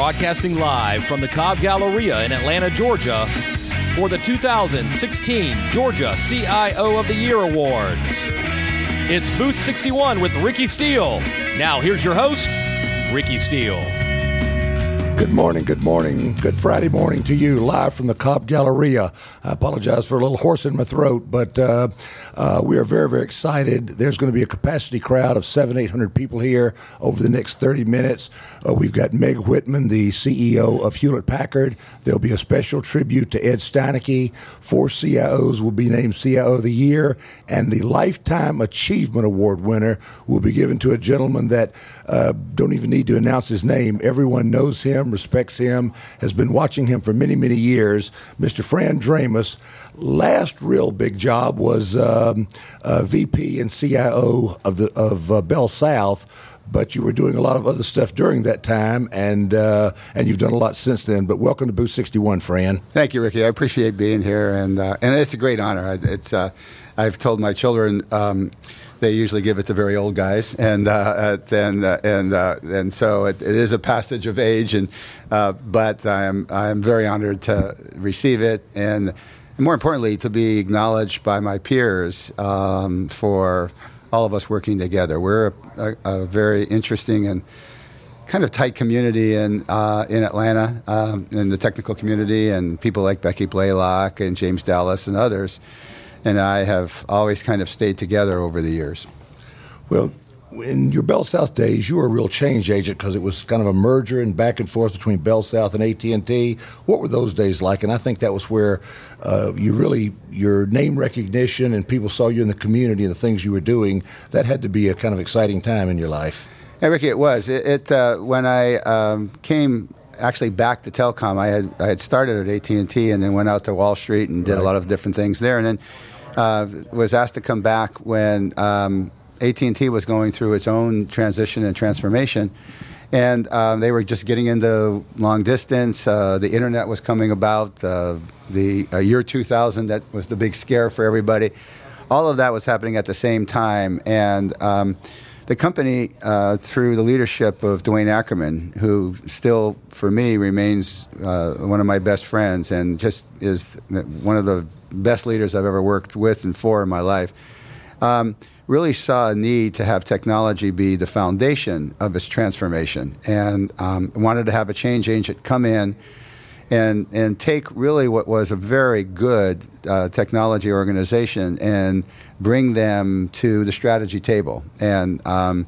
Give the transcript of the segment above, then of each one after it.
broadcasting live from the Cobb Galleria in Atlanta, Georgia, for the 2016 Georgia CIO of the Year Awards. It's Booth 61 with Ricky Steele. Now, here's your host, Ricky Steele. Good morning, good morning, good Friday morning to you, live from the Cobb Galleria. I apologize for a little hoarse in my throat, but uh, uh, we are very, very excited. There's going to be a capacity crowd of seven, eight hundred people here over the next 30 minutes. Uh, we've got Meg Whitman, the CEO of Hewlett Packard. There'll be a special tribute to Ed Steinike. Four CIOs will be named CIO of the Year, and the Lifetime Achievement Award winner will be given to a gentleman that uh, don't even need to announce his name. Everyone knows him respects him, has been watching him for many, many years. Mr. Fran Dramis, last real big job was um, uh, VP and CIO of the of uh, Bell South. But you were doing a lot of other stuff during that time, and uh, and you've done a lot since then. But welcome to Booth 61, Fran. Thank you, Ricky. I appreciate being here, and uh, and it's a great honor. It's uh, I've told my children. Um, they usually give it to very old guys, and uh, and uh, and uh, and so it, it is a passage of age, and uh, but I'm I'm very honored to receive it, and more importantly, to be acknowledged by my peers um, for all of us working together. We're a, a, a very interesting and kind of tight community in uh, in Atlanta, um, in the technical community, and people like Becky Blalock and James Dallas and others and I have always kind of stayed together over the years. Well, in your Bell South days, you were a real change agent because it was kind of a merger and back and forth between Bell South and AT and T. What were those days like? And I think that was where uh, you really your name recognition and people saw you in the community and the things you were doing. That had to be a kind of exciting time in your life. Yeah, Ricky, it was. It, it uh, when I um, came actually back to telecom. I had I had started at AT and T and then went out to Wall Street and did right. a lot of different things there, and then uh, was asked to come back when um, AT&T was going through its own transition and transformation. And um, they were just getting into long distance. Uh, the internet was coming about. Uh, the uh, year 2000, that was the big scare for everybody. All of that was happening at the same time. And um, the company, uh, through the leadership of Duane Ackerman, who still, for me, remains uh, one of my best friends and just is one of the best leaders I've ever worked with and for in my life, um, really saw a need to have technology be the foundation of its transformation. And um, wanted to have a change agent come in and and take really what was a very good uh, technology organization and bring them to the strategy table. And um,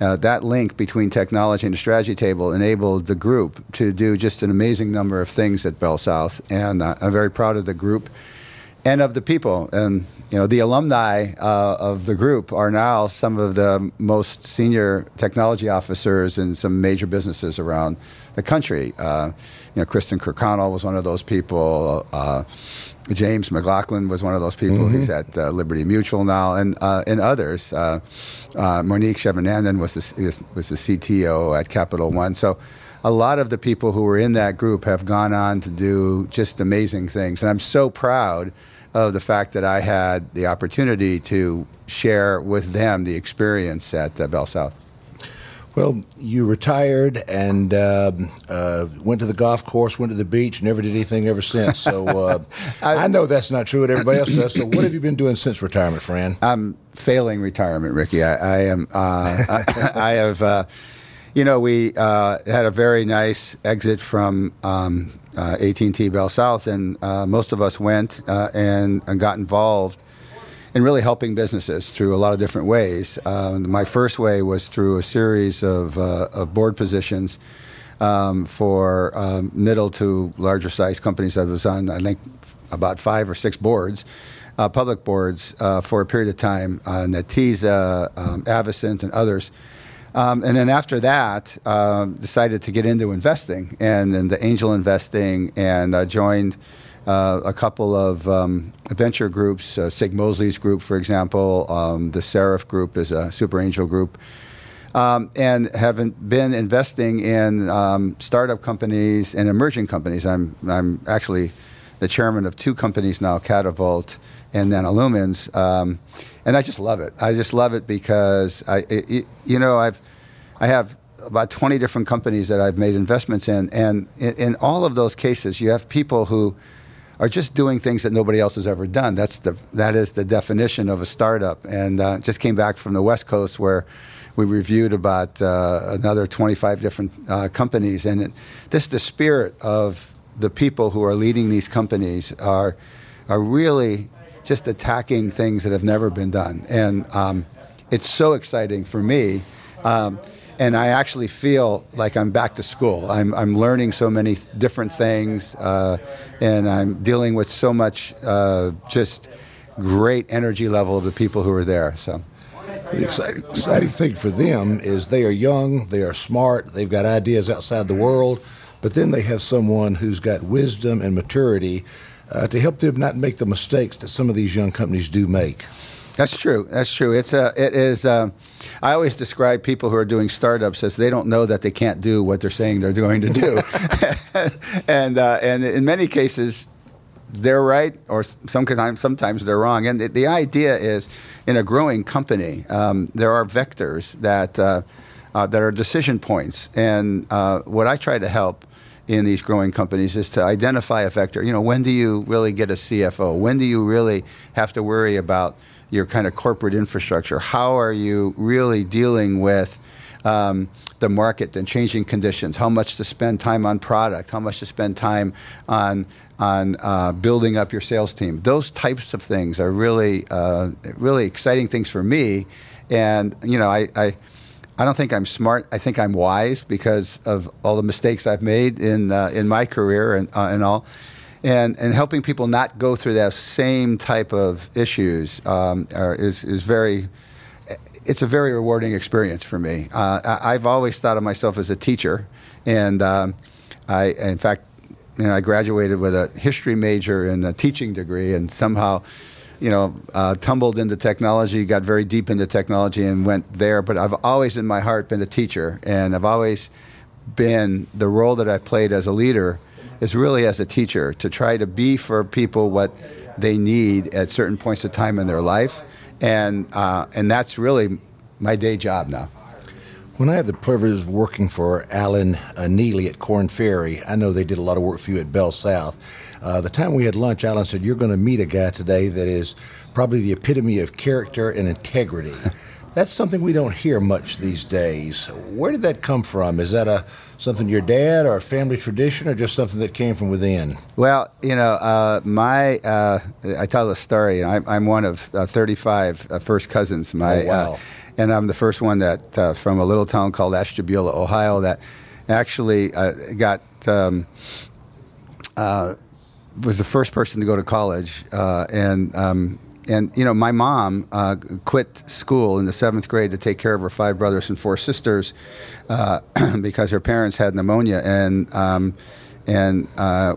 uh, that link between technology and the strategy table enabled the group to do just an amazing number of things at Bell South. And uh, I'm very proud of the group and of the people. And you know, the alumni uh, of the group are now some of the most senior technology officers in some major businesses around the country. Uh, you know, Kristen Kirkconnell was one of those people. Uh, James McGlennon was one of those people. Mm-hmm. He's at uh, Liberty Mutual now, and uh, and others. Uh, uh, Monique Shivanandan was the, was the CTO at Capital One. So, a lot of the people who were in that group have gone on to do just amazing things, and I'm so proud of the fact that I had the opportunity to share with them the experience at uh, Bell South. Well, you retired and uh, uh, went to the golf course, went to the beach, never did anything ever since. So uh, I, I, know that's not true, and everybody else does. So what have you been doing since retirement, Fran? I'm failing retirement, Ricky. I, I am. Uh, I, I, have. Uh, you know, we uh, had a very nice exit from um, AT&T Bell South, and most of us went and, and got involved in really helping businesses through a lot of different ways. Uh, my first way was through a series of, uh, of board positions um, for um, middle to larger size companies. I was on, I think, about five or six boards. Uh, public boards uh, for a period of time, uh, Netezza, um, Avascent, and others. Um, and then after that, uh, decided to get into investing and, and the angel investing and uh, joined uh, a couple of um, venture groups, uh, Sig Mosley's group, for example, um, the Seraph group is a super angel group, um, and have been investing in um, startup companies and emerging companies. I'm, I'm actually the chairman of two companies now, Catavolt and then Illumins, um, and I just love it. I just love it because I, it, you know, I've, I have about 20 different companies that I've made investments in, and in, in all of those cases, you have people who are just doing things that nobody else has ever done. That's the that is the definition of a startup. And uh, just came back from the West Coast where we reviewed about uh, another 25 different uh, companies, and it, this the spirit of the people who are leading these companies are are really just attacking things that have never been done, and um, it's so exciting for me. Um, and I actually feel like I'm back to school. I'm, I'm learning so many different things, uh, and I'm dealing with so much uh, just great energy level of the people who are there. So. The exciting, exciting thing for them is they are young, they are smart, they've got ideas outside the world, but then they have someone who's got wisdom and maturity uh, to help them not make the mistakes that some of these young companies do make. That's true. That's true. It's a. It is. Uh, I always describe people who are doing startups as they don't know that they can't do what they're saying they're going to do, and uh, and in many cases, they're right, or sometimes sometimes they're wrong. And the, the idea is, in a growing company, um, there are vectors that uh, uh, that are decision points, and uh, what I try to help in these growing companies is to identify a vector. You know, when do you really get a CFO? When do you really have to worry about your kind of corporate infrastructure? How are you really dealing with um, the market and changing conditions? How much to spend time on product? How much to spend time on on uh, building up your sales team? Those types of things are really uh, really exciting things for me. And you know, I, I I don't think I'm smart. I think I'm wise because of all the mistakes I've made in uh, in my career and uh, and all and and helping people not go through that same type of issues um, are, is is very. It's a very rewarding experience for me. Uh, I, have always thought of myself as a teacher, and um, I, in fact, you know, I graduated with a history major and a teaching degree, and somehow, you know, uh, tumbled into technology, got very deep into technology, and went there. But I've always, in my heart, been a teacher, and I've always been the role that I've played as a leader is really as a teacher to try to be for people what they need at certain points of time in their life, and uh, and that's really my day job now. When I had the privilege of working for Alan uh, Neely at Korn Ferry, I know they did a lot of work for you at Bell South. Uh, the time we had lunch, Alan said, You're going to meet a guy today that is probably the epitome of character and integrity. That's something we don't hear much these days. Where did that come from? Is that a something your dad or a family tradition, or just something that came from within? Well, you know, uh, my uh, I tell the story. I'm, I'm one of uh, 35 uh, first cousins. My, oh, wow. Uh, and I'm the first one that uh, from a little town called Ashtabula, Ohio, that actually got. Um, was the first person to go to college, and um, and you know, my mom uh, quit school in the seventh grade to take care of her five brothers and four sisters uh, because her parents had pneumonia and um, and uh,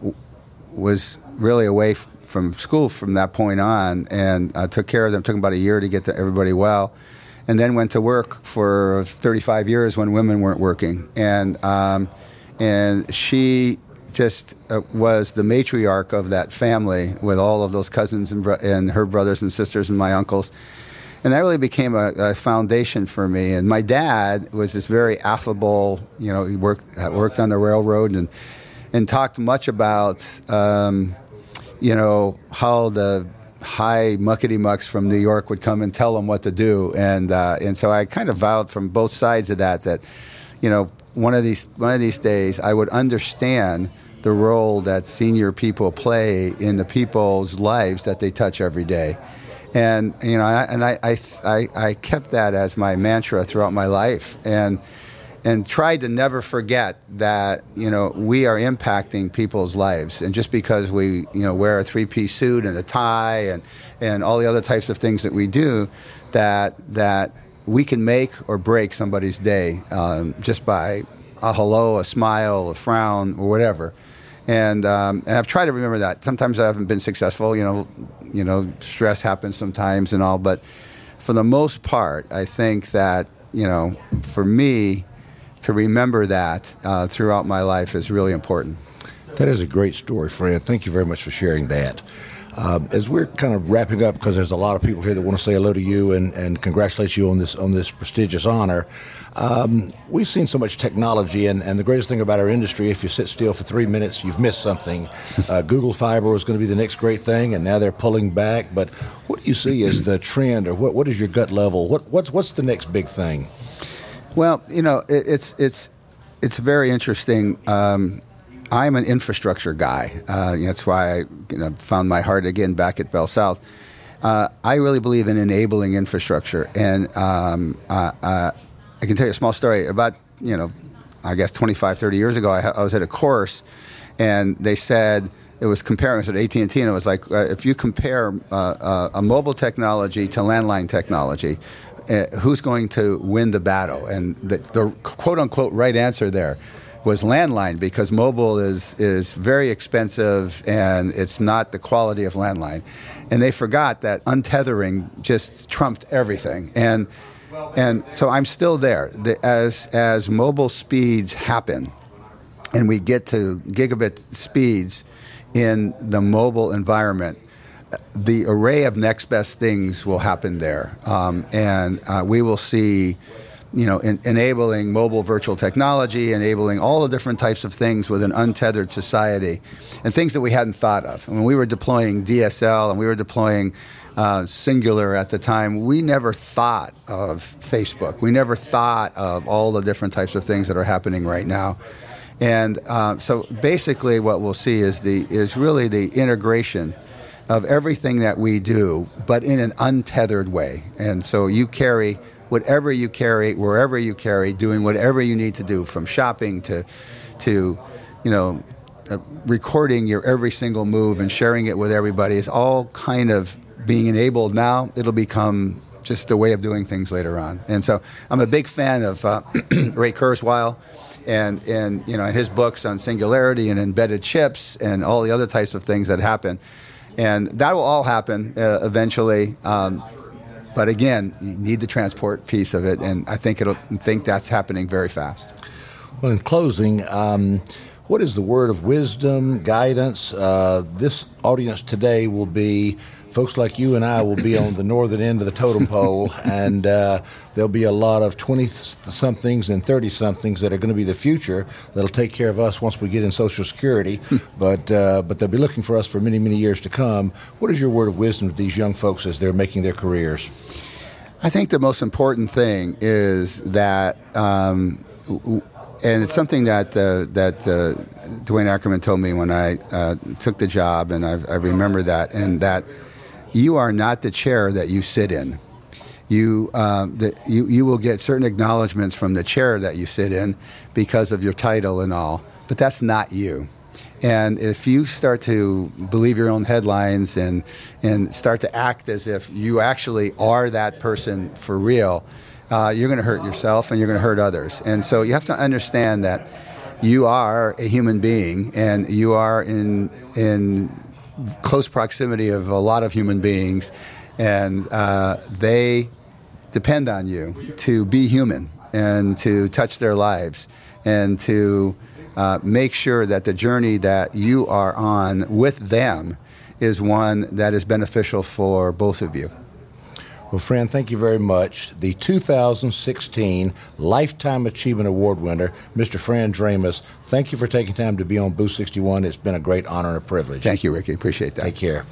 was really away f- from school from that point on, and uh, took care of them. Took about a year to get to everybody well, and then went to work for 35 years when women weren't working, and um, and she just uh, was the matriarch of that family with all of those cousins and, bro- and her brothers and sisters and my uncles. And that really became a, a, foundation for me. And my dad was this very affable, you know, he worked, worked on the railroad and, and talked much about, um, you know, how the high muckety mucks from New York would come and tell them what to do. And, uh, and so I kind of vowed from both sides of that that, you know, one of these one of these days I would understand the role that senior people play in the people's lives that they touch every day. And you know, I, and I, I, I, kept that as my mantra throughout my life, and and tried to never forget that you know we are impacting people's lives, and just because we you know wear a three-piece suit and a tie and and all the other types of things that we do, that that we can make or break somebody's day um, just by a hello, a smile, a frown, or whatever. And, um, and I've tried to remember that. Sometimes I haven't been successful. You know, you know, stress happens sometimes and all. But for the most part, I think that you know, for me, to remember that uh, throughout my life is really important. That is a great story, Fred. Thank you very much for sharing that. Uh, as we're kind of wrapping up, because there's a lot of people here that want to say hello to you and, and congratulate you on this on this prestigious honor. Um, we've seen so much technology, and, and the greatest thing about our industry, if you sit still for three minutes, you've missed something. Uh, Google Fiber was going to be the next great thing, and now they're pulling back. But what do you see as the trend, or what, what is your gut level? What, what's, what's the next big thing? Well, you know, it, it's, it's, it's very interesting. Um, I'm an infrastructure guy. Uh, that's why I you know, found my heart again back at Bell South. Uh, I really believe in enabling infrastructure, and um, uh, uh I can tell you a small story about you know, I guess 25, 30 years ago. I, I was at a course, and they said it was comparing. us at AT and it was like uh, if you compare uh, a mobile technology to landline technology, uh, who's going to win the battle? And the, the, quote unquote right answer there was landline because mobile is is very expensive and it's not the quality of landline. And they forgot that untethering just trumped everything. And and so I'm still there. The, as as mobile speeds happen, and we get to gigabit speeds in the mobile environment, the array of next best things will happen there, um, and uh, we will see you know, in, enabling mobile virtual technology, enabling all the different types of things with an untethered society, and things that we hadn't thought of. When we were deploying DSL and we were deploying uh, Cingular at the time, we never thought of Facebook. We never thought of all the different types of things that are happening right now. And uh, so basically, what we'll see is the is really the integration of everything that we do, but in an untethered way. And so you carry whatever you carry, wherever you carry, doing whatever you need to do, from shopping to, to, you know, uh, recording your every single move and sharing it with everybody is all kind of being enabled now. It'll become just a way of doing things later on. And so I'm a big fan of uh, Ray Kurzweil and, and you know, his books on singularity and embedded chips and all the other types of things that happen. And that will all happen uh, eventually. Um, but again, you need the transport piece of it, and I think it'll think that's happening very fast. Well, in closing, um, what is the word of wisdom, guidance? Uh, this audience today will be folks like you and I will be on the northern end of the totem pole, and uh, there'll be a lot of 20 somethings and 30 somethings that are going to be the future that'll take care of us once we get in Social Security. but, uh, but they'll be looking for us for many, many years to come. What is your word of wisdom to these young folks as they're making their careers? I think the most important thing is that. Um, and it's something that uh, that uh, Duane Ackerman told me when I uh, took the job, and I've, I remember that, and that you are not the chair that you sit in. You, uh, the, you, you will get certain acknowledgments from the chair that you sit in because of your title and all, but that's not you. And if you start to believe your own headlines and, and start to act as if you actually are that person for real, uh, you're going to hurt yourself and you're going to hurt others. And so you have to understand that you are a human being and you are in, in close proximity of a lot of human beings, and uh, they depend on you to be human and to touch their lives and to uh, make sure that the journey that you are on with them is one that is beneficial for both of you. Well, Fran, thank you very much. The 2016 Lifetime Achievement Award winner, Mr. Fran Dramis, thank you for taking time to be on Booth 61. It's been a great honor and a privilege. Thank you, Ricky. Appreciate that. Take care.